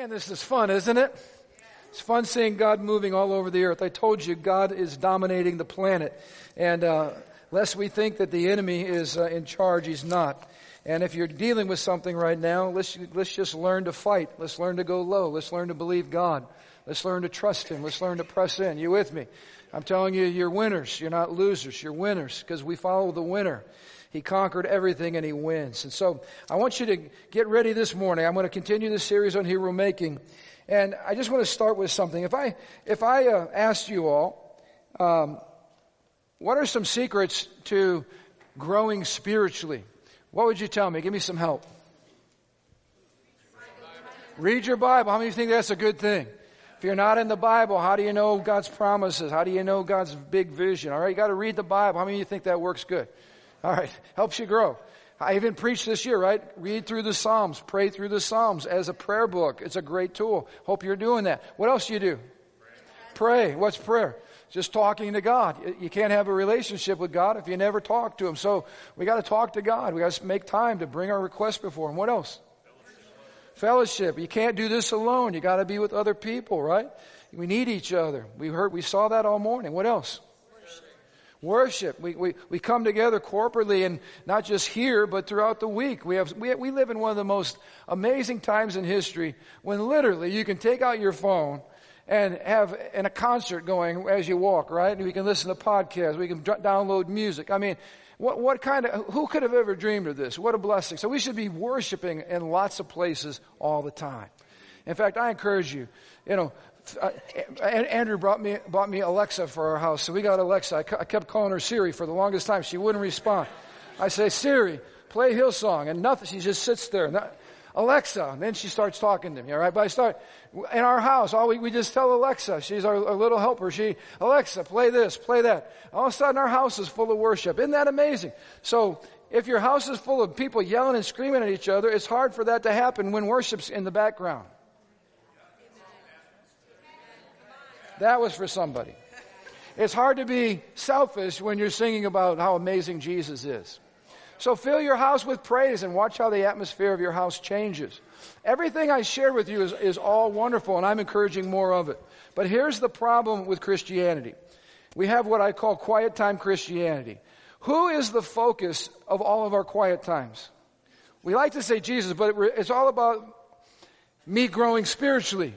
Man, this is fun, isn't it? It's fun seeing God moving all over the earth. I told you God is dominating the planet. And uh, lest we think that the enemy is uh, in charge, he's not. And if you're dealing with something right now, let's, let's just learn to fight. Let's learn to go low. Let's learn to believe God. Let's learn to trust Him. Let's learn to press in. You with me? I'm telling you, you're winners. You're not losers. You're winners because we follow the winner. He conquered everything and he wins. And so I want you to get ready this morning. I'm going to continue this series on hero making. And I just want to start with something. If I, if I uh, asked you all, um, what are some secrets to growing spiritually? What would you tell me? Give me some help. Read your Bible. How many of you think that's a good thing? If you're not in the Bible, how do you know God's promises? How do you know God's big vision? All right, you got to read the Bible. How many of you think that works good? All right, helps you grow. I even preached this year, right? Read through the Psalms, pray through the Psalms as a prayer book. It's a great tool. Hope you're doing that. What else do you do? Pray. What's prayer? Just talking to God. You can't have a relationship with God if you never talk to Him. So we got to talk to God. We got to make time to bring our requests before Him. What else? Fellowship. You can't do this alone. You got to be with other people, right? We need each other. We heard, we saw that all morning. What else? Worship. We, we, we come together corporately and not just here, but throughout the week. We have, we, we live in one of the most amazing times in history when literally you can take out your phone and have in a concert going as you walk, right? And we can listen to podcasts. We can download music. I mean, what, what kind of, who could have ever dreamed of this? What a blessing. So we should be worshiping in lots of places all the time. In fact, I encourage you, you know, uh, Andrew brought me, bought me Alexa for our house. So we got Alexa. I, I kept calling her Siri for the longest time. She wouldn't respond. I say, Siri, play Hillsong. And nothing. She just sits there. Not, Alexa. And then she starts talking to me, all right? But I start, in our house, all we, we just tell Alexa, she's our, our, little helper. She, Alexa, play this, play that. All of a sudden our house is full of worship. Isn't that amazing? So, if your house is full of people yelling and screaming at each other, it's hard for that to happen when worship's in the background. That was for somebody. It's hard to be selfish when you're singing about how amazing Jesus is. So fill your house with praise and watch how the atmosphere of your house changes. Everything I share with you is, is all wonderful and I'm encouraging more of it. But here's the problem with Christianity. We have what I call quiet time Christianity. Who is the focus of all of our quiet times? We like to say Jesus, but it's all about me growing spiritually.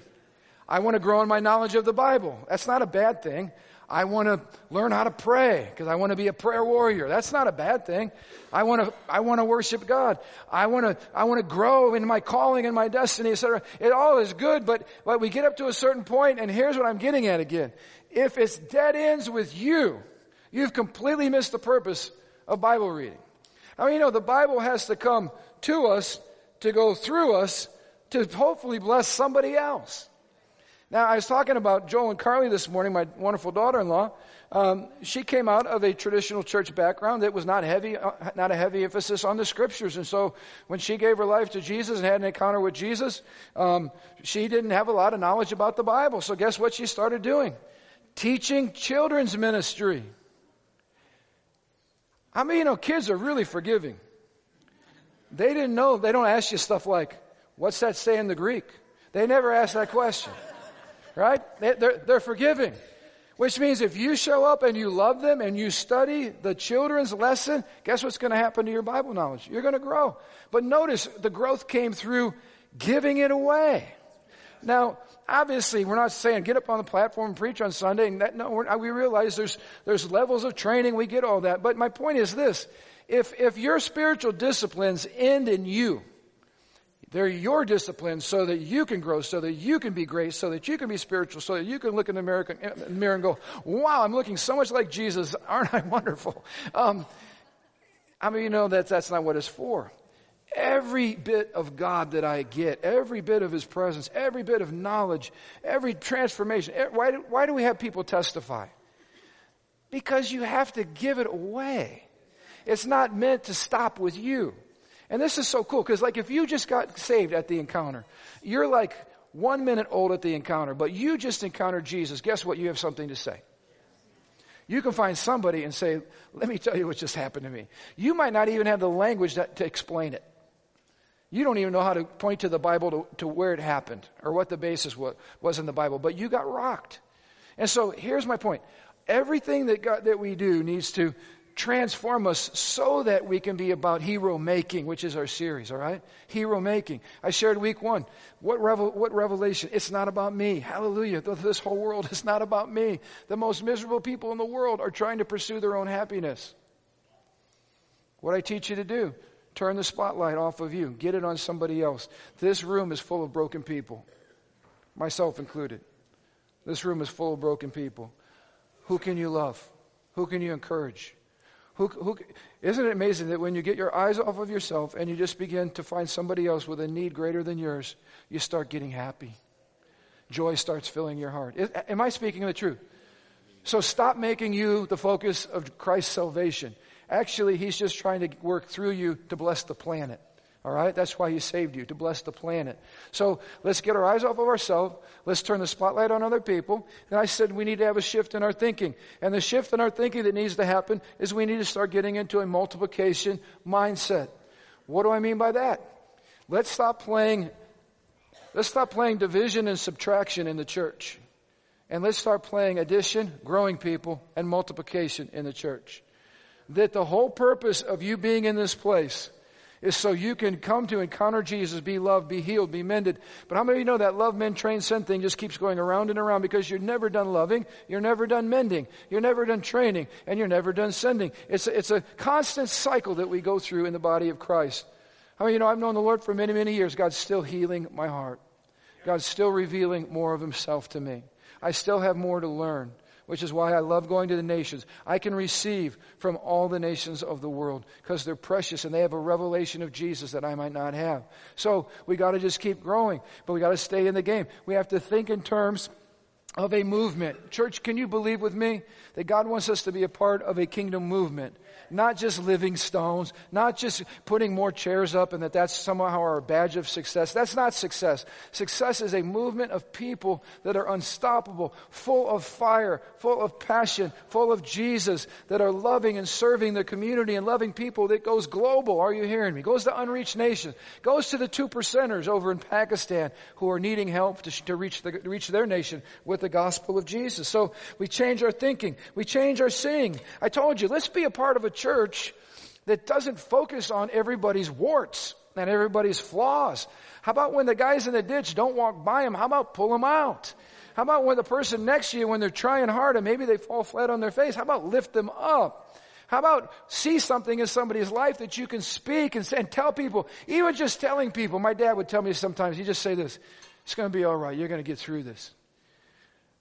I want to grow in my knowledge of the Bible. That's not a bad thing. I want to learn how to pray because I want to be a prayer warrior. That's not a bad thing. I want to, I want to worship God. I want to, I want to grow in my calling and my destiny, etc. It all is good, but, but we get up to a certain point and here's what I'm getting at again. If it's dead ends with you, you've completely missed the purpose of Bible reading. I mean, you know, the Bible has to come to us to go through us to hopefully bless somebody else. Now, I was talking about Joel and Carly this morning, my wonderful daughter-in-law. Um, she came out of a traditional church background that was not heavy, uh, not a heavy emphasis on the scriptures. And so, when she gave her life to Jesus and had an encounter with Jesus, um, she didn't have a lot of knowledge about the Bible. So, guess what she started doing? Teaching children's ministry. I mean, you know, kids are really forgiving. They didn't know. They don't ask you stuff like, "What's that say in the Greek?" They never ask that question right? They're, they're forgiving. Which means if you show up and you love them and you study the children's lesson, guess what's going to happen to your Bible knowledge? You're going to grow. But notice the growth came through giving it away. Now, obviously, we're not saying get up on the platform and preach on Sunday. And that, no, we realize there's, there's levels of training. We get all that. But my point is this. If, if your spiritual disciplines end in you, they're your disciplines so that you can grow, so that you can be great, so that you can be spiritual, so that you can look in the mirror, mirror and go, wow, I'm looking so much like Jesus. Aren't I wonderful? Um, I mean, you know that that's not what it's for. Every bit of God that I get, every bit of His presence, every bit of knowledge, every transformation. Why do, why do we have people testify? Because you have to give it away. It's not meant to stop with you. And this is so cool because like if you just got saved at the encounter, you're like one minute old at the encounter, but you just encountered Jesus. Guess what? You have something to say. You can find somebody and say, let me tell you what just happened to me. You might not even have the language that, to explain it. You don't even know how to point to the Bible to, to where it happened or what the basis was, was in the Bible, but you got rocked. And so here's my point. Everything that, that we do needs to transform us so that we can be about hero making, which is our series, all right? Hero making. I shared week one. What, revel, what revelation? It's not about me. Hallelujah. This whole world is not about me. The most miserable people in the world are trying to pursue their own happiness. What I teach you to do, turn the spotlight off of you. Get it on somebody else. This room is full of broken people. Myself included. This room is full of broken people. Who can you love? Who can you encourage? Who, who, isn't it amazing that when you get your eyes off of yourself and you just begin to find somebody else with a need greater than yours, you start getting happy? Joy starts filling your heart. Am I speaking the truth? So stop making you the focus of Christ's salvation. Actually, He's just trying to work through you to bless the planet. All right? That's why he saved you, to bless the planet. So let's get our eyes off of ourselves. Let's turn the spotlight on other people. And I said we need to have a shift in our thinking. And the shift in our thinking that needs to happen is we need to start getting into a multiplication mindset. What do I mean by that? Let's stop playing, let's stop playing division and subtraction in the church. And let's start playing addition, growing people, and multiplication in the church. That the whole purpose of you being in this place is so you can come to encounter Jesus, be loved, be healed, be mended. But how many of you know that love, mend, train, send thing just keeps going around and around because you're never done loving, you're never done mending, you're never done training, and you're never done sending. It's a, it's a constant cycle that we go through in the body of Christ. I mean, you know, I've known the Lord for many, many years. God's still healing my heart. God's still revealing more of Himself to me. I still have more to learn which is why I love going to the nations. I can receive from all the nations of the world because they're precious and they have a revelation of Jesus that I might not have. So we got to just keep growing, but we got to stay in the game. We have to think in terms of a movement. Church, can you believe with me that God wants us to be a part of a kingdom movement? Not just living stones, not just putting more chairs up and that that's somehow our badge of success. That's not success. Success is a movement of people that are unstoppable, full of fire, full of passion, full of Jesus, that are loving and serving the community and loving people that goes global. Are you hearing me? Goes to unreached nations, goes to the two percenters over in Pakistan who are needing help to, to reach, the, reach their nation with the gospel of Jesus. So we change our thinking. We change our seeing. I told you, let's be a part of a church that doesn't focus on everybody's warts and everybody's flaws. How about when the guys in the ditch don't walk by them? How about pull them out? How about when the person next to you, when they're trying hard and maybe they fall flat on their face, how about lift them up? How about see something in somebody's life that you can speak and, and tell people, even just telling people. My dad would tell me sometimes, he just say this, it's going to be all right. You're going to get through this.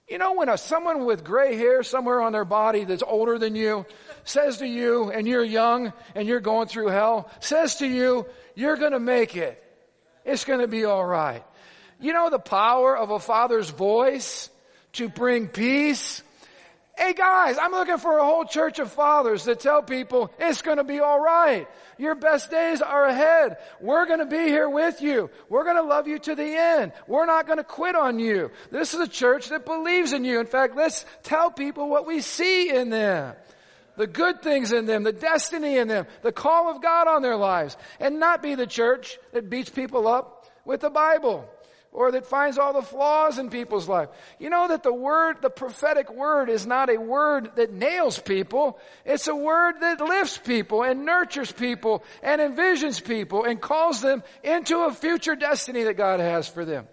You know, when a, someone with gray hair somewhere on their body that's older than you says to you, and you're young and you're going through hell, says to you, you're gonna make it. It's gonna be alright. You know the power of a father's voice to bring peace? Hey guys, I'm looking for a whole church of fathers that tell people it's gonna be alright. Your best days are ahead. We're gonna be here with you. We're gonna love you to the end. We're not gonna quit on you. This is a church that believes in you. In fact, let's tell people what we see in them. The good things in them, the destiny in them, the call of God on their lives, and not be the church that beats people up with the Bible or that finds all the flaws in people's life. You know that the word, the prophetic word is not a word that nails people. It's a word that lifts people and nurtures people and envisions people and calls them into a future destiny that God has for them.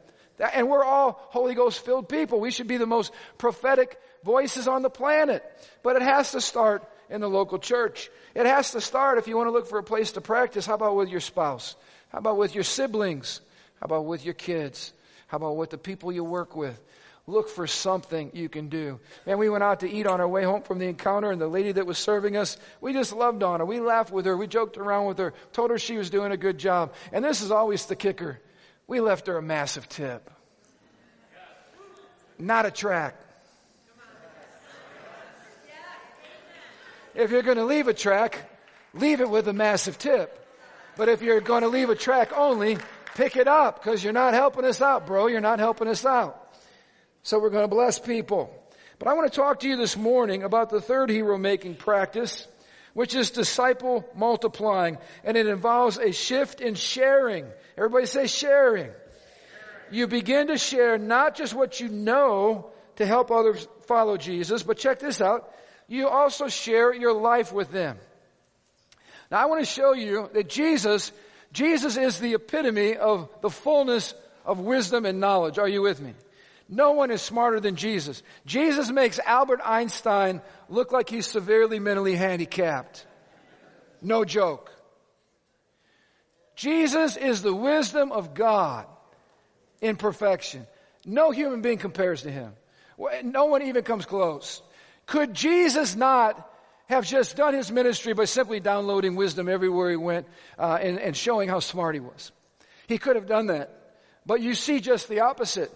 And we're all Holy Ghost filled people. We should be the most prophetic voices on the planet. But it has to start in the local church. It has to start if you want to look for a place to practice. How about with your spouse? How about with your siblings? How about with your kids? How about with the people you work with? Look for something you can do. And we went out to eat on our way home from the encounter, and the lady that was serving us, we just loved on her. We laughed with her. We joked around with her, told her she was doing a good job. And this is always the kicker. We left her a massive tip. Not a track. If you're going to leave a track, leave it with a massive tip. But if you're going to leave a track only, Pick it up because you're not helping us out, bro. You're not helping us out. So we're going to bless people. But I want to talk to you this morning about the third hero making practice, which is disciple multiplying. And it involves a shift in sharing. Everybody say sharing. You begin to share not just what you know to help others follow Jesus, but check this out. You also share your life with them. Now I want to show you that Jesus, Jesus is the epitome of the fullness of wisdom and knowledge. Are you with me? No one is smarter than Jesus. Jesus makes Albert Einstein look like he's severely mentally handicapped. No joke. Jesus is the wisdom of God in perfection. No human being compares to him. No one even comes close. Could Jesus not have just done his ministry by simply downloading wisdom everywhere he went uh, and, and showing how smart he was? He could have done that. But you see just the opposite.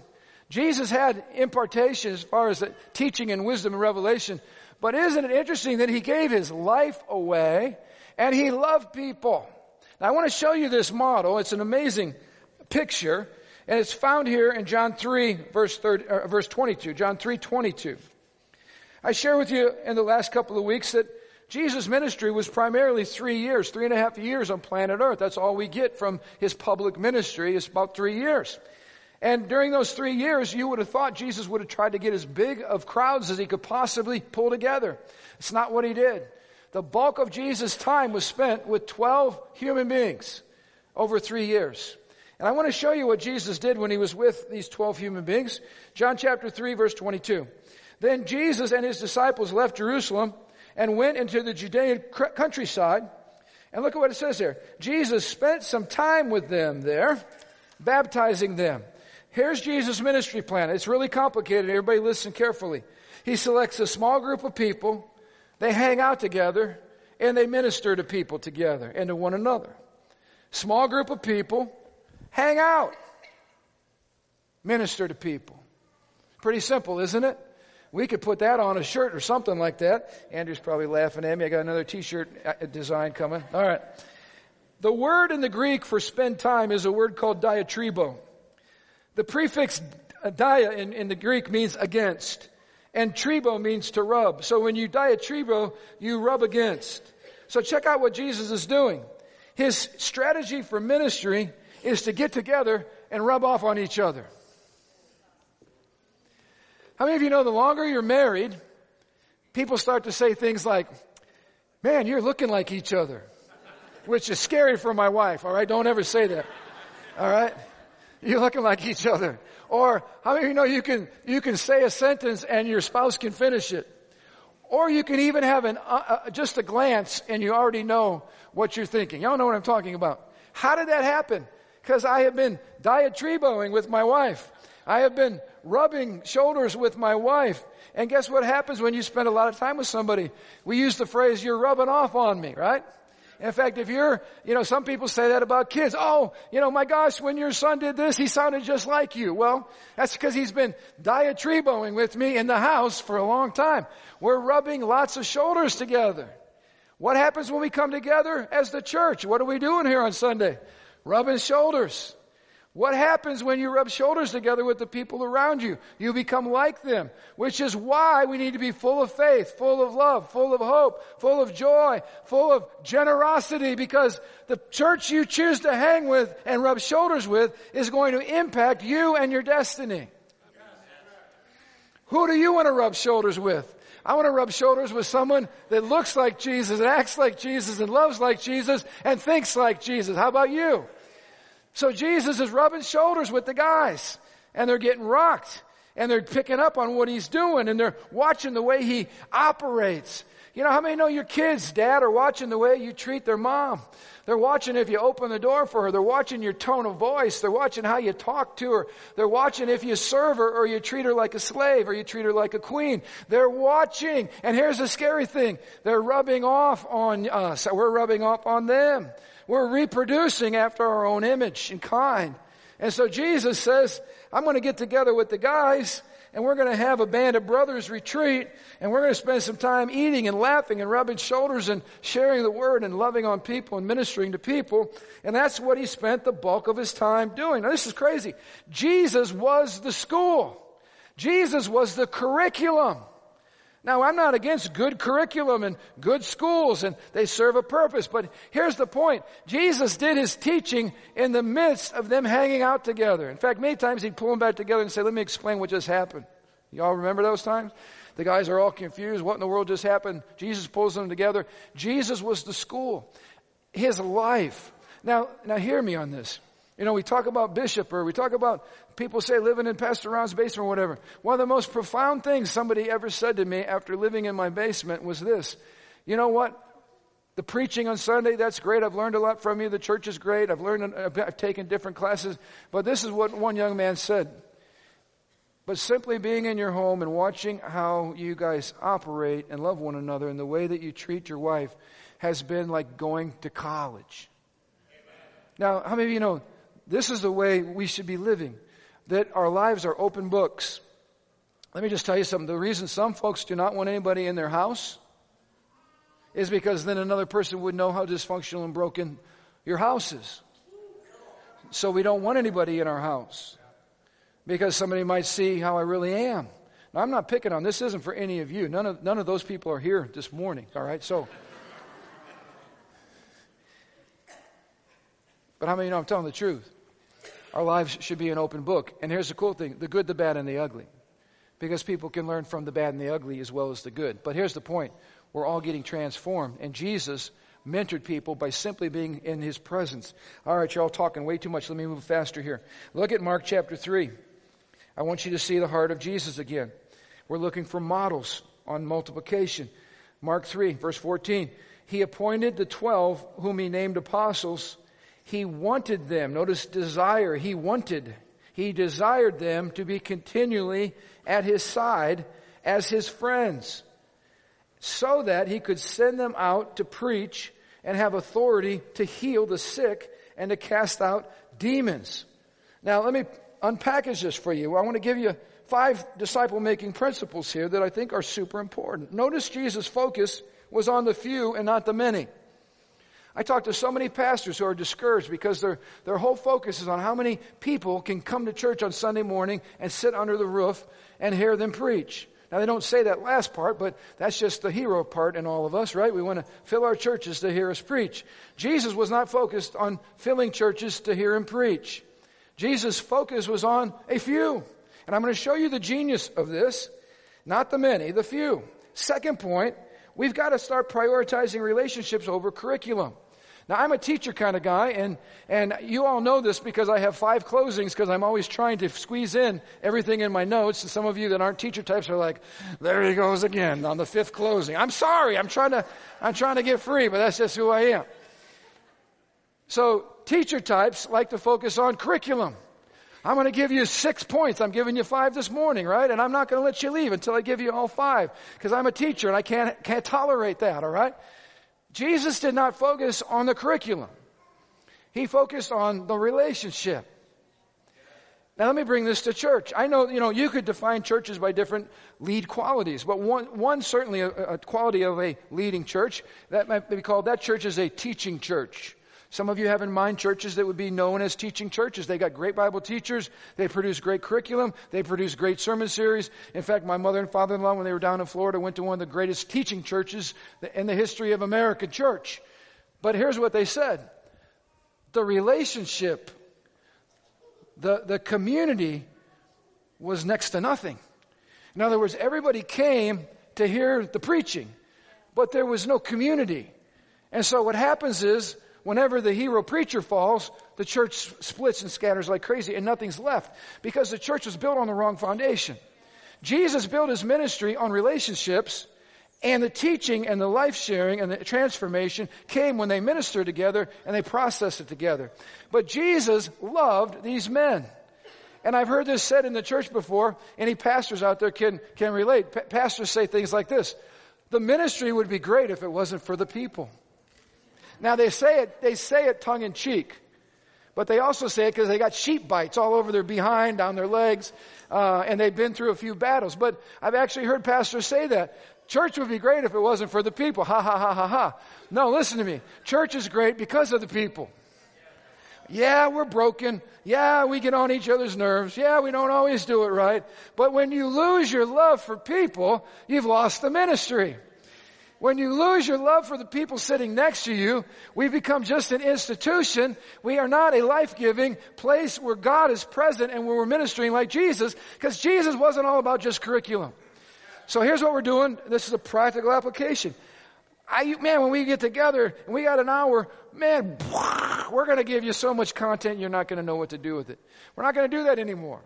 Jesus had impartation as far as teaching and wisdom and revelation. But isn't it interesting that he gave his life away and he loved people? Now I want to show you this model. It's an amazing picture and it's found here in John 3 verse 30, uh, verse 22. John 3 22. I share with you in the last couple of weeks that Jesus' ministry was primarily three years, three and a half years on planet Earth. That's all we get from his public ministry is about three years. And during those three years, you would have thought Jesus would have tried to get as big of crowds as he could possibly pull together. It's not what he did. The bulk of Jesus' time was spent with 12 human beings over three years. And I want to show you what Jesus did when he was with these 12 human beings. John chapter 3 verse 22. Then Jesus and his disciples left Jerusalem and went into the Judean countryside. And look at what it says there. Jesus spent some time with them there, baptizing them. Here's Jesus' ministry plan. It's really complicated. Everybody listen carefully. He selects a small group of people. They hang out together and they minister to people together and to one another. Small group of people hang out. Minister to people. Pretty simple, isn't it? We could put that on a shirt or something like that. Andrew's probably laughing at me. I got another t-shirt uh, design coming. All right. The word in the Greek for spend time is a word called diatribo. The prefix dia in, in the Greek means against. And tribo means to rub. So when you diatribo, you rub against. So check out what Jesus is doing. His strategy for ministry is to get together and rub off on each other. How many of you know the longer you're married, people start to say things like, man, you're looking like each other, which is scary for my wife, all right? Don't ever say that, all right? You're looking like each other. Or how many of you know you can, you can say a sentence and your spouse can finish it? Or you can even have an, uh, uh, just a glance and you already know what you're thinking. Y'all know what I'm talking about. How did that happen? Because I have been diatriboing with my wife. I have been rubbing shoulders with my wife. And guess what happens when you spend a lot of time with somebody? We use the phrase, you're rubbing off on me, right? In fact, if you're, you know, some people say that about kids. Oh, you know, my gosh, when your son did this, he sounded just like you. Well, that's because he's been diatriboing with me in the house for a long time. We're rubbing lots of shoulders together. What happens when we come together as the church? What are we doing here on Sunday? Rubbing shoulders. What happens when you rub shoulders together with the people around you? You become like them, which is why we need to be full of faith, full of love, full of hope, full of joy, full of generosity, because the church you choose to hang with and rub shoulders with is going to impact you and your destiny. Who do you want to rub shoulders with? I want to rub shoulders with someone that looks like Jesus and acts like Jesus and loves like Jesus and thinks like Jesus. How about you? So Jesus is rubbing shoulders with the guys and they're getting rocked and they're picking up on what he's doing and they're watching the way he operates. You know, how many know your kids, dad, are watching the way you treat their mom? They're watching if you open the door for her. They're watching your tone of voice. They're watching how you talk to her. They're watching if you serve her or you treat her like a slave or you treat her like a queen. They're watching. And here's the scary thing. They're rubbing off on us. We're rubbing off on them. We're reproducing after our own image and kind. And so Jesus says, I'm going to get together with the guys and we're going to have a band of brothers retreat and we're going to spend some time eating and laughing and rubbing shoulders and sharing the word and loving on people and ministering to people. And that's what he spent the bulk of his time doing. Now this is crazy. Jesus was the school. Jesus was the curriculum. Now, I'm not against good curriculum and good schools, and they serve a purpose, but here's the point. Jesus did his teaching in the midst of them hanging out together. In fact, many times he'd pull them back together and say, let me explain what just happened. Y'all remember those times? The guys are all confused. What in the world just happened? Jesus pulls them together. Jesus was the school. His life. Now, now hear me on this. You know, we talk about bishop or we talk about people say living in Pastor Ron's basement or whatever. One of the most profound things somebody ever said to me after living in my basement was this. You know what? The preaching on Sunday, that's great. I've learned a lot from you. The church is great. I've learned, I've taken different classes. But this is what one young man said. But simply being in your home and watching how you guys operate and love one another and the way that you treat your wife has been like going to college. Now, how many of you know this is the way we should be living? That our lives are open books. Let me just tell you something. The reason some folks do not want anybody in their house is because then another person would know how dysfunctional and broken your house is. So we don't want anybody in our house because somebody might see how I really am. Now, I'm not picking on this. Isn't for any of you. None of none of those people are here this morning. All right, so. But how many know I'm telling the truth? Our lives should be an open book. And here's the cool thing the good, the bad, and the ugly. Because people can learn from the bad and the ugly as well as the good. But here's the point we're all getting transformed. And Jesus mentored people by simply being in his presence. All right, you're all talking way too much. Let me move faster here. Look at Mark chapter 3. I want you to see the heart of Jesus again. We're looking for models on multiplication. Mark 3, verse 14. He appointed the twelve whom he named apostles he wanted them. Notice desire. He wanted. He desired them to be continually at his side as his friends so that he could send them out to preach and have authority to heal the sick and to cast out demons. Now let me unpackage this for you. I want to give you five disciple making principles here that I think are super important. Notice Jesus' focus was on the few and not the many. I talk to so many pastors who are discouraged because their, their whole focus is on how many people can come to church on Sunday morning and sit under the roof and hear them preach. Now, they don't say that last part, but that's just the hero part in all of us, right? We want to fill our churches to hear us preach. Jesus was not focused on filling churches to hear him preach. Jesus' focus was on a few. And I'm going to show you the genius of this. Not the many, the few. Second point, we've got to start prioritizing relationships over curriculum. Now, I'm a teacher kind of guy, and, and you all know this because I have five closings because I'm always trying to squeeze in everything in my notes. And some of you that aren't teacher types are like, there he goes again on the fifth closing. I'm sorry. I'm trying to, I'm trying to get free, but that's just who I am. So, teacher types like to focus on curriculum. I'm going to give you six points. I'm giving you five this morning, right? And I'm not going to let you leave until I give you all five because I'm a teacher and I can't, can't tolerate that, all right? Jesus did not focus on the curriculum. He focused on the relationship. Now let me bring this to church. I know, you know, you could define churches by different lead qualities, but one, one certainly a, a quality of a leading church, that might be called, that church is a teaching church. Some of you have in mind churches that would be known as teaching churches. They got great Bible teachers. They produce great curriculum. They produce great sermon series. In fact, my mother and father-in-law, when they were down in Florida, went to one of the greatest teaching churches in the history of American church. But here's what they said. The relationship, the, the community was next to nothing. In other words, everybody came to hear the preaching, but there was no community. And so what happens is whenever the hero preacher falls, the church splits and scatters like crazy and nothing's left because the church was built on the wrong foundation. Jesus built his ministry on relationships and the teaching and the life sharing and the transformation came when they ministered together and they processed it together. But Jesus loved these men. And I've heard this said in the church before. Any pastors out there can, can relate. Pa- pastors say things like this. The ministry would be great if it wasn't for the people. Now they say it, they say it tongue in cheek. But they also say it because they got sheep bites all over their behind, down their legs, uh, and they've been through a few battles. But I've actually heard pastors say that. Church would be great if it wasn't for the people. Ha ha ha ha ha. No, listen to me. Church is great because of the people. Yeah, we're broken. Yeah, we get on each other's nerves. Yeah, we don't always do it right. But when you lose your love for people, you've lost the ministry. When you lose your love for the people sitting next to you, we become just an institution. We are not a life-giving place where God is present and where we're ministering like Jesus, because Jesus wasn't all about just curriculum. So here's what we're doing. This is a practical application. I, man, when we get together and we got an hour, man, we're going to give you so much content you're not going to know what to do with it. We're not going to do that anymore.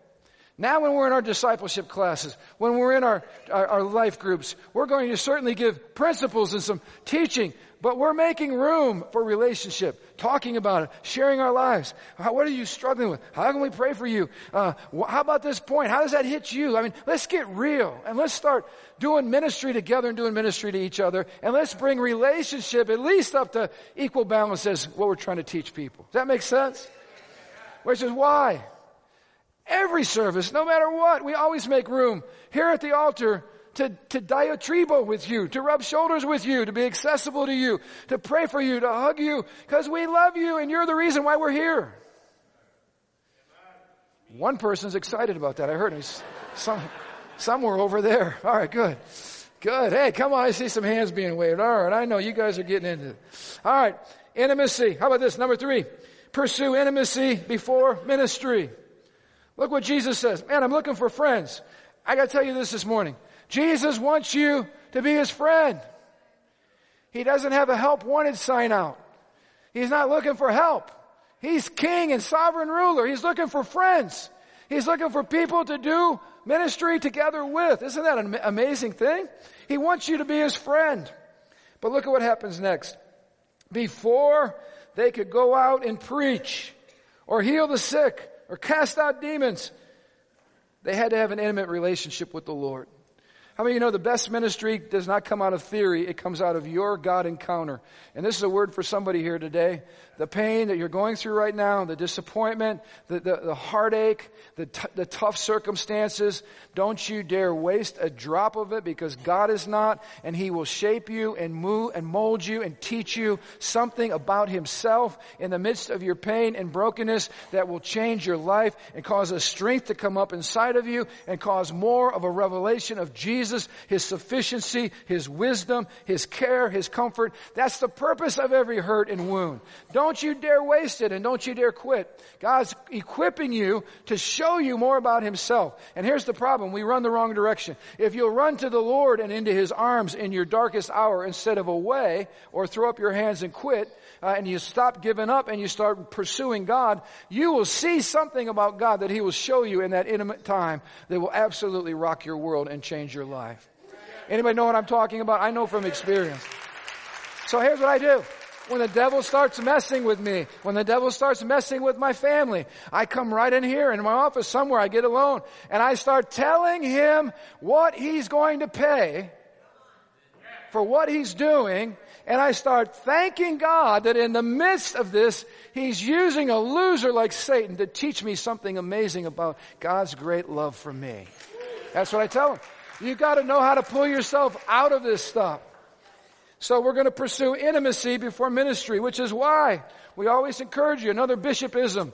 Now when we're in our discipleship classes, when we're in our, our, our, life groups, we're going to certainly give principles and some teaching, but we're making room for relationship, talking about it, sharing our lives. How, what are you struggling with? How can we pray for you? Uh, wh- how about this point? How does that hit you? I mean, let's get real and let's start doing ministry together and doing ministry to each other and let's bring relationship at least up to equal balance as what we're trying to teach people. Does that make sense? Which is why Every service, no matter what, we always make room here at the altar to, to diatribo with you, to rub shoulders with you, to be accessible to you, to pray for you, to hug you, because we love you and you're the reason why we're here. One person's excited about that. I heard him. Some, somewhere over there. All right, good. Good. Hey, come on. I see some hands being waved. All right. I know you guys are getting into it. All right. Intimacy. How about this? Number three. Pursue intimacy before ministry. Look what Jesus says. Man, I'm looking for friends. I gotta tell you this this morning. Jesus wants you to be his friend. He doesn't have a help wanted sign out. He's not looking for help. He's king and sovereign ruler. He's looking for friends. He's looking for people to do ministry together with. Isn't that an amazing thing? He wants you to be his friend. But look at what happens next. Before they could go out and preach or heal the sick or cast out demons. They had to have an intimate relationship with the Lord. How many of you know the best ministry does not come out of theory, it comes out of your God encounter. And this is a word for somebody here today. The pain that you're going through right now, the disappointment, the, the, the heartache, the, t- the tough circumstances, don't you dare waste a drop of it because God is not, and He will shape you and move and mold you and teach you something about Himself in the midst of your pain and brokenness that will change your life and cause a strength to come up inside of you and cause more of a revelation of Jesus Jesus, His sufficiency, His wisdom, His care, His comfort. That's the purpose of every hurt and wound. Don't you dare waste it and don't you dare quit. God's equipping you to show you more about Himself. And here's the problem. We run the wrong direction. If you'll run to the Lord and into His arms in your darkest hour instead of away or throw up your hands and quit, uh, and you stop giving up and you start pursuing God, you will see something about God that He will show you in that intimate time that will absolutely rock your world and change your life. Anybody know what I'm talking about? I know from experience. So here's what I do. When the devil starts messing with me, when the devil starts messing with my family, I come right in here in my office somewhere, I get alone, and I start telling him what he's going to pay for what he's doing and I start thanking God that in the midst of this, He's using a loser like Satan to teach me something amazing about God's great love for me. That's what I tell him. You gotta know how to pull yourself out of this stuff. So we're gonna pursue intimacy before ministry, which is why we always encourage you, another bishopism,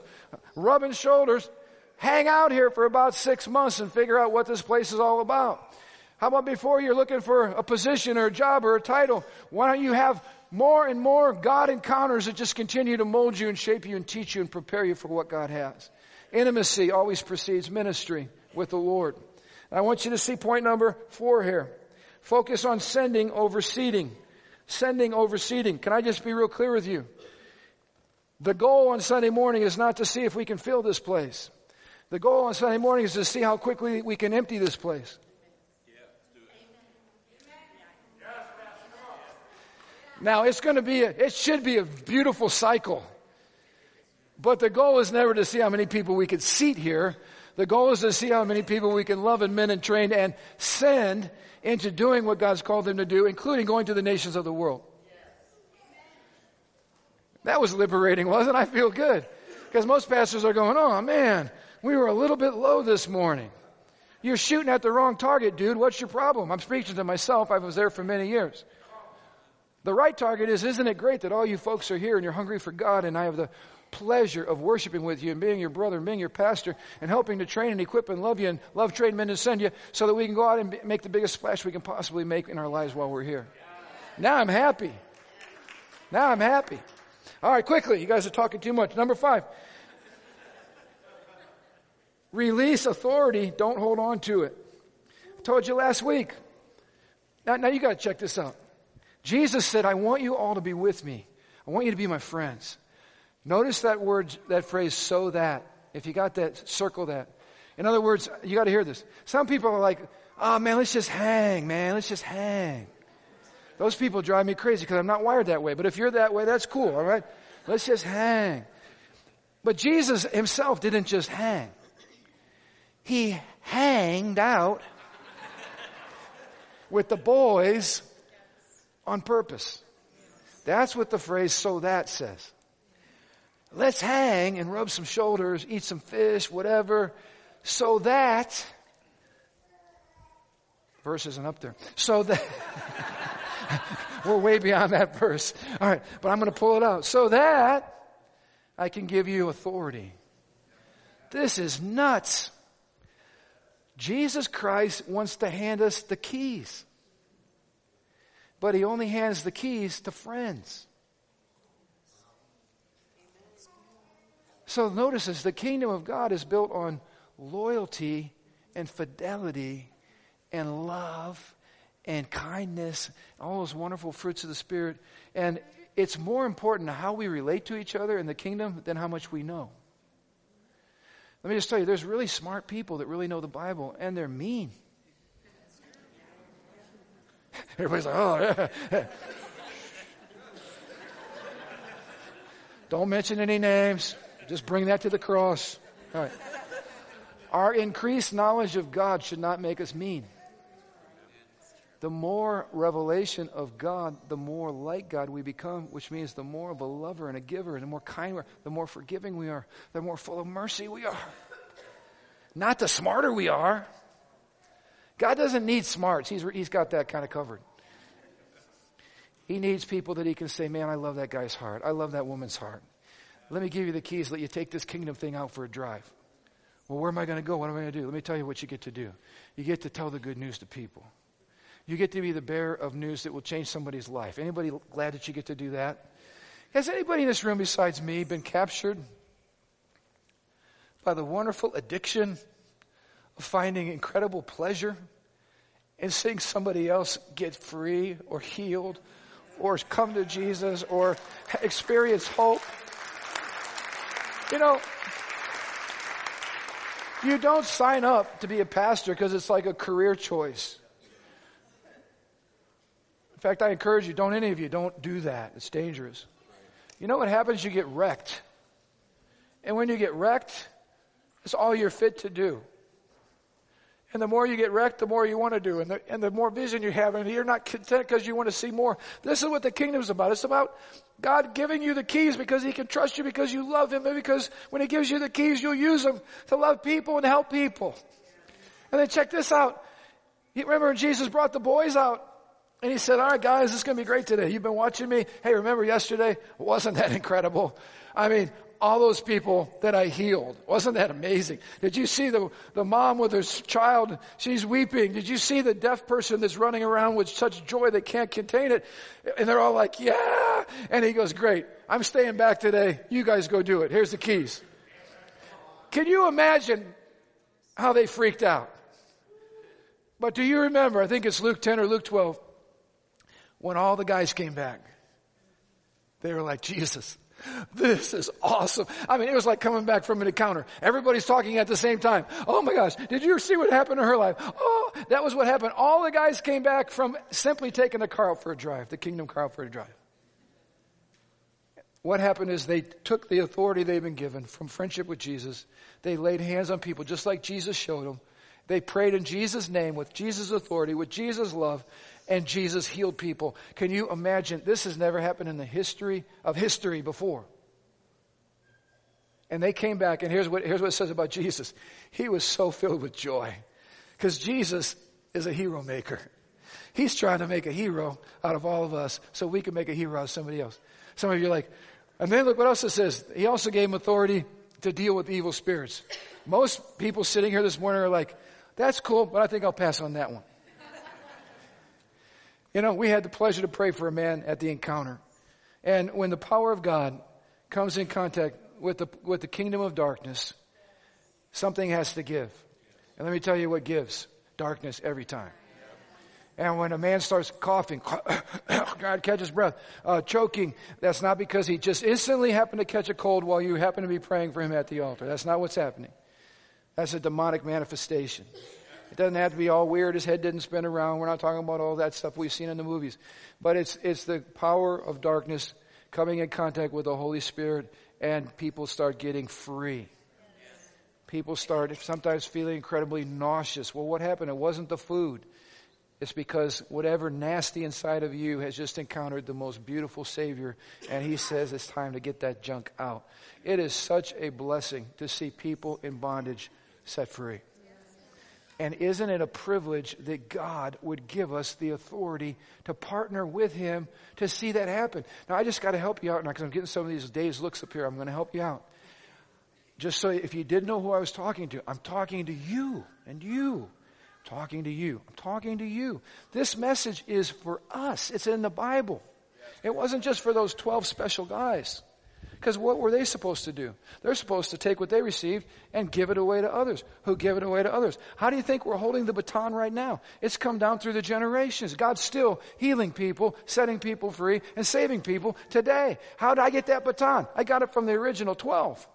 rubbing shoulders, hang out here for about six months and figure out what this place is all about. How about before you're looking for a position or a job or a title? Why don't you have more and more God encounters that just continue to mold you and shape you and teach you and prepare you for what God has? Intimacy always precedes ministry with the Lord. I want you to see point number four here. Focus on sending over seating. Sending over seating. Can I just be real clear with you? The goal on Sunday morning is not to see if we can fill this place. The goal on Sunday morning is to see how quickly we can empty this place. Now it's going to be, a, it should be a beautiful cycle. But the goal is never to see how many people we could seat here. The goal is to see how many people we can love and men and train and send into doing what God's called them to do, including going to the nations of the world. That was liberating, wasn't it? I feel good. Because most pastors are going, oh man, we were a little bit low this morning. You're shooting at the wrong target, dude. What's your problem? I'm speaking to myself. I was there for many years. The right target is, isn't it great that all you folks are here and you're hungry for God and I have the pleasure of worshiping with you and being your brother and being your pastor and helping to train and equip and love you and love, train men, and send you so that we can go out and make the biggest splash we can possibly make in our lives while we're here. Now I'm happy. Now I'm happy. All right, quickly. You guys are talking too much. Number five. Release authority. Don't hold on to it. I told you last week. Now, now you got to check this out. Jesus said, I want you all to be with me. I want you to be my friends. Notice that word, that phrase, so that. If you got that, circle that. In other words, you got to hear this. Some people are like, oh man, let's just hang, man, let's just hang. Those people drive me crazy because I'm not wired that way. But if you're that way, that's cool, all right? Let's just hang. But Jesus himself didn't just hang. He hanged out with the boys on purpose. That's what the phrase so that says. Let's hang and rub some shoulders, eat some fish, whatever, so that, verse isn't up there, so that, we're way beyond that verse. All right, but I'm going to pull it out. So that I can give you authority. This is nuts. Jesus Christ wants to hand us the keys but he only hands the keys to friends. So notice this the kingdom of God is built on loyalty and fidelity and love and kindness, all those wonderful fruits of the Spirit. And it's more important how we relate to each other in the kingdom than how much we know. Let me just tell you, there's really smart people that really know the Bible, and they're mean. Everybody's like, oh, yeah. Don't mention any names. Just bring that to the cross. All right. Our increased knowledge of God should not make us mean. The more revelation of God, the more like God we become, which means the more of a lover and a giver, and the more kind we are, the more forgiving we are, the more full of mercy we are. Not the smarter we are. God doesn't need smarts. He's, he's got that kind of covered. He needs people that he can say, man, I love that guy's heart. I love that woman's heart. Let me give you the keys. Let you take this kingdom thing out for a drive. Well, where am I going to go? What am I going to do? Let me tell you what you get to do. You get to tell the good news to people. You get to be the bearer of news that will change somebody's life. Anybody glad that you get to do that? Has anybody in this room besides me been captured by the wonderful addiction of finding incredible pleasure in seeing somebody else get free or healed or come to Jesus or experience hope. You know, you don't sign up to be a pastor because it's like a career choice. In fact, I encourage you, don't any of you, don't do that. It's dangerous. You know what happens? You get wrecked. And when you get wrecked, it's all you're fit to do. And the more you get wrecked, the more you want to do. And the, and the more vision you have, and you're not content because you want to see more. This is what the kingdom is about. It's about God giving you the keys because He can trust you because you love Him and because when He gives you the keys, you'll use them to love people and help people. And then check this out. Remember Jesus brought the boys out and He said, all right guys, this is going to be great today. You've been watching me. Hey, remember yesterday? Wasn't that incredible? I mean, all those people that I healed. Wasn't that amazing? Did you see the, the mom with her child? She's weeping. Did you see the deaf person that's running around with such joy they can't contain it? And they're all like, yeah. And he goes, great. I'm staying back today. You guys go do it. Here's the keys. Can you imagine how they freaked out? But do you remember, I think it's Luke 10 or Luke 12, when all the guys came back, they were like, Jesus, this is awesome. I mean, it was like coming back from an encounter. Everybody's talking at the same time. Oh my gosh, did you see what happened in her life? Oh, that was what happened. All the guys came back from simply taking the car out for a drive, the kingdom car out for a drive. What happened is they took the authority they've been given from friendship with Jesus. They laid hands on people just like Jesus showed them. They prayed in Jesus' name with Jesus' authority, with Jesus' love, and Jesus healed people. Can you imagine? This has never happened in the history of history before. And they came back, and here's what, here's what it says about Jesus. He was so filled with joy. Because Jesus is a hero maker. He's trying to make a hero out of all of us so we can make a hero out of somebody else. Some of you are like, And then look what else it says. He also gave him authority to deal with evil spirits. Most people sitting here this morning are like, that's cool, but I think I'll pass on that one. You know, we had the pleasure to pray for a man at the encounter. And when the power of God comes in contact with the, with the kingdom of darkness, something has to give. And let me tell you what gives darkness every time. And when a man starts coughing, God catches breath, uh, choking, that's not because he just instantly happened to catch a cold while you happen to be praying for him at the altar. That's not what's happening. That's a demonic manifestation. It doesn't have to be all weird. His head didn't spin around. We're not talking about all that stuff we've seen in the movies. But it's, it's the power of darkness coming in contact with the Holy Spirit and people start getting free. People start sometimes feeling incredibly nauseous. Well, what happened? It wasn't the food. It's because whatever nasty inside of you has just encountered the most beautiful Savior, and He says it's time to get that junk out. It is such a blessing to see people in bondage set free. And isn't it a privilege that God would give us the authority to partner with Him to see that happen? Now, I just got to help you out now because I'm getting some of these days looks up here. I'm going to help you out. Just so if you didn't know who I was talking to, I'm talking to you and you talking to you. I'm talking to you. This message is for us. It's in the Bible. It wasn't just for those 12 special guys. Because what were they supposed to do? They're supposed to take what they received and give it away to others, who give it away to others. How do you think we're holding the baton right now? It's come down through the generations. God's still healing people, setting people free, and saving people today. How did I get that baton? I got it from the original 12.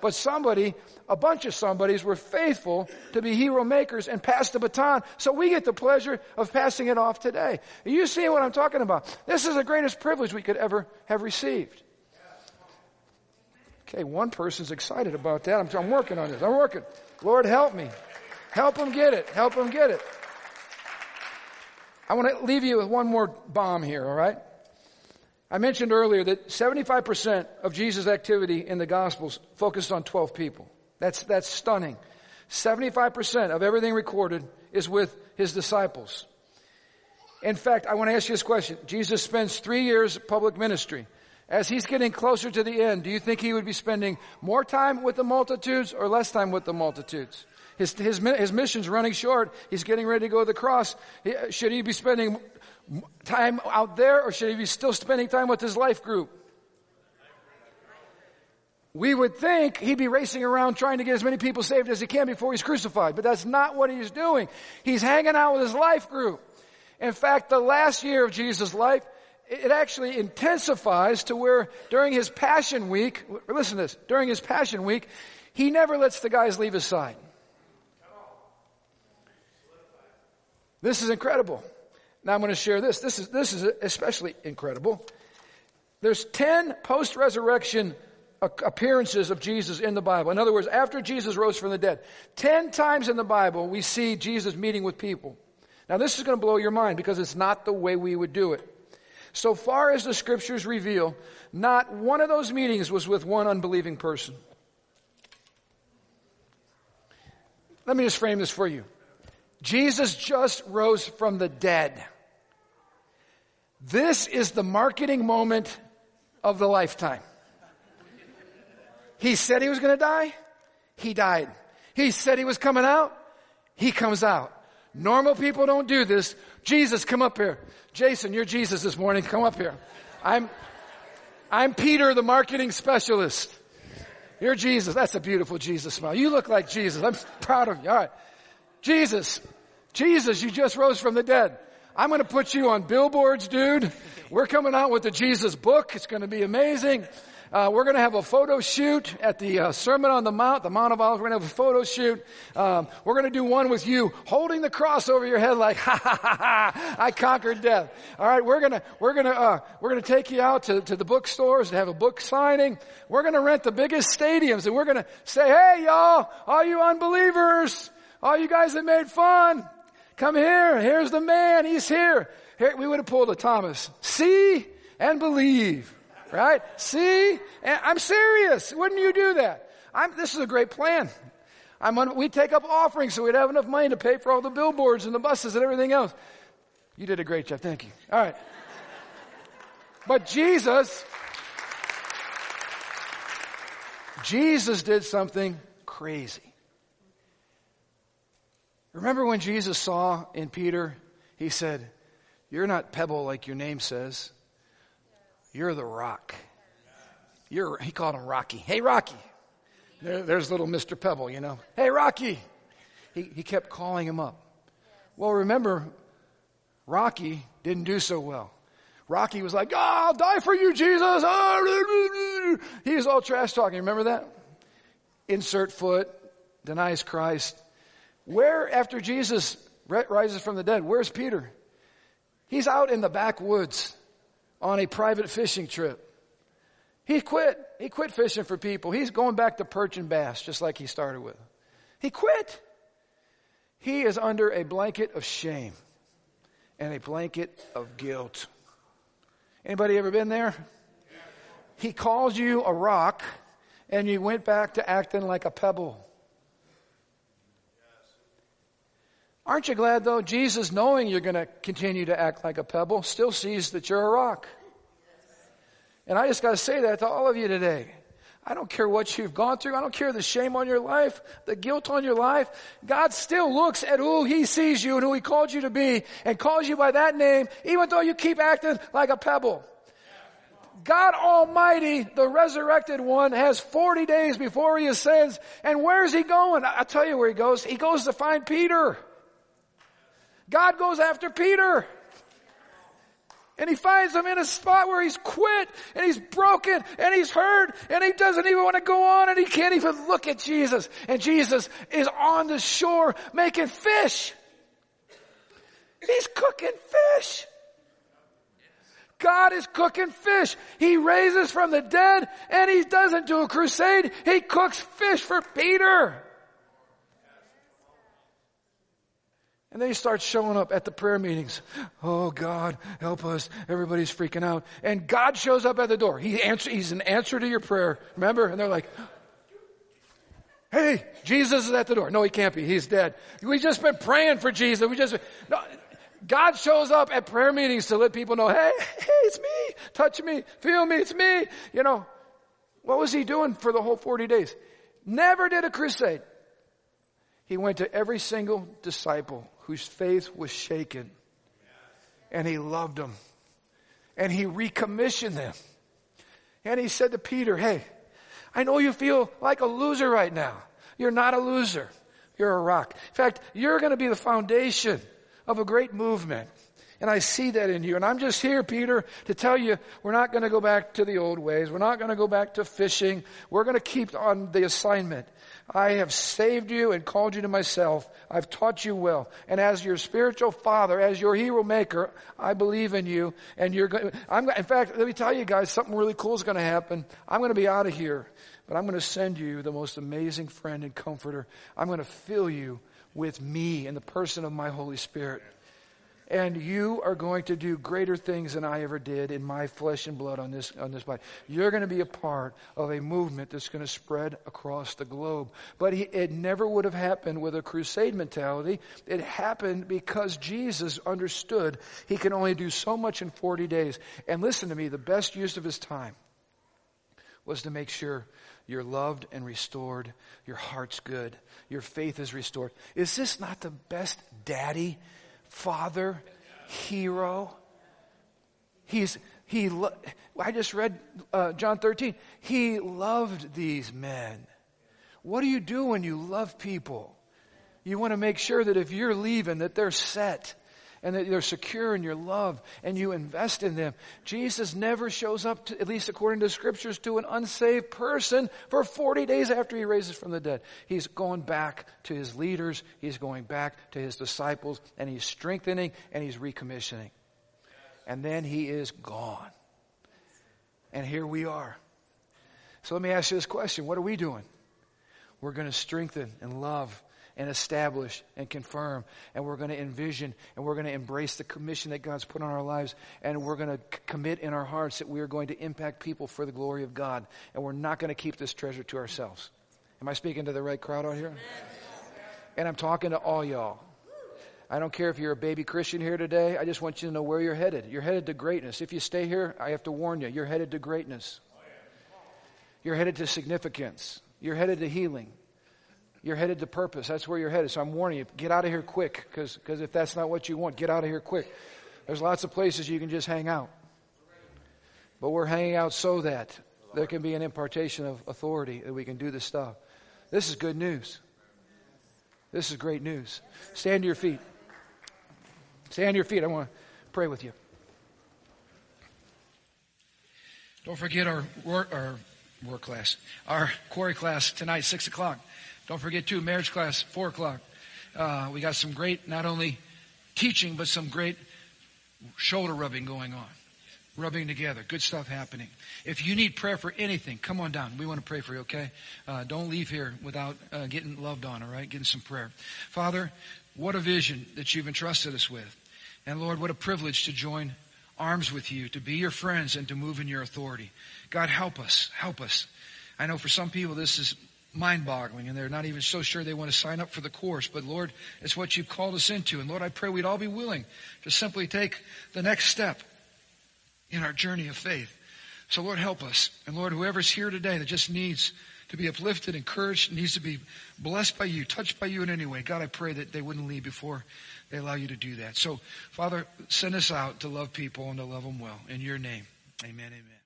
But somebody, a bunch of somebodies were faithful to be hero makers and pass the baton. So we get the pleasure of passing it off today. You see what I'm talking about? This is the greatest privilege we could ever have received. Okay, one person's excited about that. I'm, I'm working on this. I'm working. Lord, help me. Help them get it. Help them get it. I want to leave you with one more bomb here, all right? I mentioned earlier that 75% of Jesus' activity in the Gospels focused on 12 people. That's, that's stunning. 75% of everything recorded is with his disciples. In fact, I want to ask you this question. Jesus spends three years public ministry. As he's getting closer to the end, do you think he would be spending more time with the multitudes or less time with the multitudes? His, his, his mission's running short. He's getting ready to go to the cross. Uh, should he be spending time out there or should he be still spending time with his life group? We would think he'd be racing around trying to get as many people saved as he can before he's crucified, but that's not what he's doing. He's hanging out with his life group. In fact, the last year of Jesus' life, it actually intensifies to where during his passion week, listen to this, during his passion week, he never lets the guys leave his side. This is incredible. Now I'm going to share this. This is, this is especially incredible. There's 10 post-resurrection appearances of Jesus in the Bible. In other words, after Jesus rose from the dead, 10 times in the Bible we see Jesus meeting with people. Now this is going to blow your mind because it's not the way we would do it. So far as the scriptures reveal, not one of those meetings was with one unbelieving person. Let me just frame this for you. Jesus just rose from the dead. This is the marketing moment of the lifetime. He said he was going to die. He died. He said he was coming out. He comes out. Normal people don't do this. Jesus, come up here. Jason, you're Jesus this morning. Come up here. I'm, I'm Peter, the marketing specialist. You're Jesus. That's a beautiful Jesus smile. You look like Jesus. I'm proud of you. All right. Jesus, Jesus, you just rose from the dead. I'm going to put you on billboards, dude. We're coming out with the Jesus book. It's going to be amazing. Uh, we're going to have a photo shoot at the uh, Sermon on the Mount, the Mount of Olives. We're going to have a photo shoot. Um, we're going to do one with you holding the cross over your head, like ha ha ha ha! I conquered death. All right, we're gonna we're gonna uh, we're gonna take you out to, to the bookstores and have a book signing. We're going to rent the biggest stadiums, and we're going to say, "Hey, y'all, all you unbelievers, all you guys that made fun, Come here. Here's the man. He's here. Here, we would have pulled a Thomas. See and believe. Right? See? I'm serious. Wouldn't you do that? I'm, this is a great plan. We take up offerings so we'd have enough money to pay for all the billboards and the buses and everything else. You did a great job. Thank you. All right. But Jesus, Jesus did something crazy. Remember when Jesus saw in Peter, he said, You're not pebble like your name says. You're the rock. You're, he called him Rocky. Hey, Rocky. There, there's little Mr. Pebble, you know. Hey, Rocky. He, he kept calling him up. Well, remember, Rocky didn't do so well. Rocky was like, oh, I'll die for you, Jesus. He was all trash talking. Remember that? Insert foot, denies Christ. Where, after Jesus rises from the dead, where's Peter? He's out in the backwoods on a private fishing trip. He quit. He quit fishing for people. He's going back to perch and bass, just like he started with. He quit. He is under a blanket of shame and a blanket of guilt. Anybody ever been there? He calls you a rock and you went back to acting like a pebble. Aren't you glad though? Jesus, knowing you're going to continue to act like a pebble, still sees that you're a rock. And I just got to say that to all of you today. I don't care what you've gone through. I don't care the shame on your life, the guilt on your life. God still looks at who He sees you and who He called you to be and calls you by that name, even though you keep acting like a pebble. God Almighty, the resurrected one, has 40 days before He ascends. And where's He going? I'll tell you where He goes. He goes to find Peter. God goes after Peter. And he finds him in a spot where he's quit and he's broken and he's hurt and he doesn't even want to go on and he can't even look at Jesus. And Jesus is on the shore making fish. He's cooking fish. God is cooking fish. He raises from the dead and he doesn't do a crusade. He cooks fish for Peter. And then he starts showing up at the prayer meetings. Oh God, help us. Everybody's freaking out. And God shows up at the door. He answer, he's an answer to your prayer. Remember? And they're like, Hey, Jesus is at the door. No, he can't be. He's dead. We just been praying for Jesus. We just, no, God shows up at prayer meetings to let people know, hey, hey, it's me. Touch me. Feel me. It's me. You know, what was he doing for the whole 40 days? Never did a crusade. He went to every single disciple whose faith was shaken. And he loved them. And he recommissioned them. And he said to Peter, Hey, I know you feel like a loser right now. You're not a loser. You're a rock. In fact, you're going to be the foundation of a great movement. And I see that in you. And I'm just here, Peter, to tell you we're not going to go back to the old ways. We're not going to go back to fishing. We're going to keep on the assignment. I have saved you and called you to myself. I've taught you well. And as your spiritual father, as your hero maker, I believe in you. And you're going, I'm, in fact, let me tell you guys, something really cool is going to happen. I'm going to be out of here, but I'm going to send you the most amazing friend and comforter. I'm going to fill you with me in the person of my Holy Spirit and you are going to do greater things than I ever did in my flesh and blood on this, on this body. You're going to be a part of a movement that's going to spread across the globe. But he, it never would have happened with a crusade mentality. It happened because Jesus understood he can only do so much in 40 days. And listen to me, the best use of his time was to make sure you're loved and restored, your heart's good, your faith is restored. Is this not the best daddy father, hero. He's, he, I just read uh, John 13. He loved these men. What do you do when you love people? You want to make sure that if you're leaving, that they're set and that they're secure in your love and you invest in them. Jesus never shows up, to, at least according to scriptures, to an unsaved person for 40 days after he raises from the dead. He's going back to his leaders, he's going back to his disciples, and he's strengthening and he's recommissioning. And then he is gone. And here we are. So let me ask you this question. What are we doing? We're going to strengthen and love and establish and confirm. And we're going to envision and we're going to embrace the commission that God's put on our lives. And we're going to c- commit in our hearts that we are going to impact people for the glory of God. And we're not going to keep this treasure to ourselves. Am I speaking to the right crowd out here? And I'm talking to all y'all. I don't care if you're a baby Christian here today. I just want you to know where you're headed. You're headed to greatness. If you stay here, I have to warn you, you're headed to greatness. You're headed to significance. You're headed to healing. You're headed to purpose. That's where you're headed. So I'm warning you, get out of here quick, because if that's not what you want, get out of here quick. There's lots of places you can just hang out. But we're hanging out so that there can be an impartation of authority that we can do this stuff. This is good news. This is great news. Stand to your feet. Stand to your feet. I want to pray with you. Don't forget our work, our work class, our quarry class tonight, 6 o'clock. Don't forget, too, marriage class, 4 o'clock. Uh, we got some great, not only teaching, but some great shoulder rubbing going on. Rubbing together. Good stuff happening. If you need prayer for anything, come on down. We want to pray for you, okay? Uh, don't leave here without uh, getting loved on, all right? Getting some prayer. Father, what a vision that you've entrusted us with. And Lord, what a privilege to join arms with you, to be your friends and to move in your authority. God, help us. Help us. I know for some people this is mind boggling and they're not even so sure they want to sign up for the course. But Lord, it's what you've called us into. And Lord, I pray we'd all be willing to simply take the next step in our journey of faith. So Lord, help us. And Lord, whoever's here today that just needs to be uplifted, encouraged, needs to be blessed by you, touched by you in any way. God, I pray that they wouldn't leave before they allow you to do that. So, Father, send us out to love people and to love them well. In your name, amen, amen.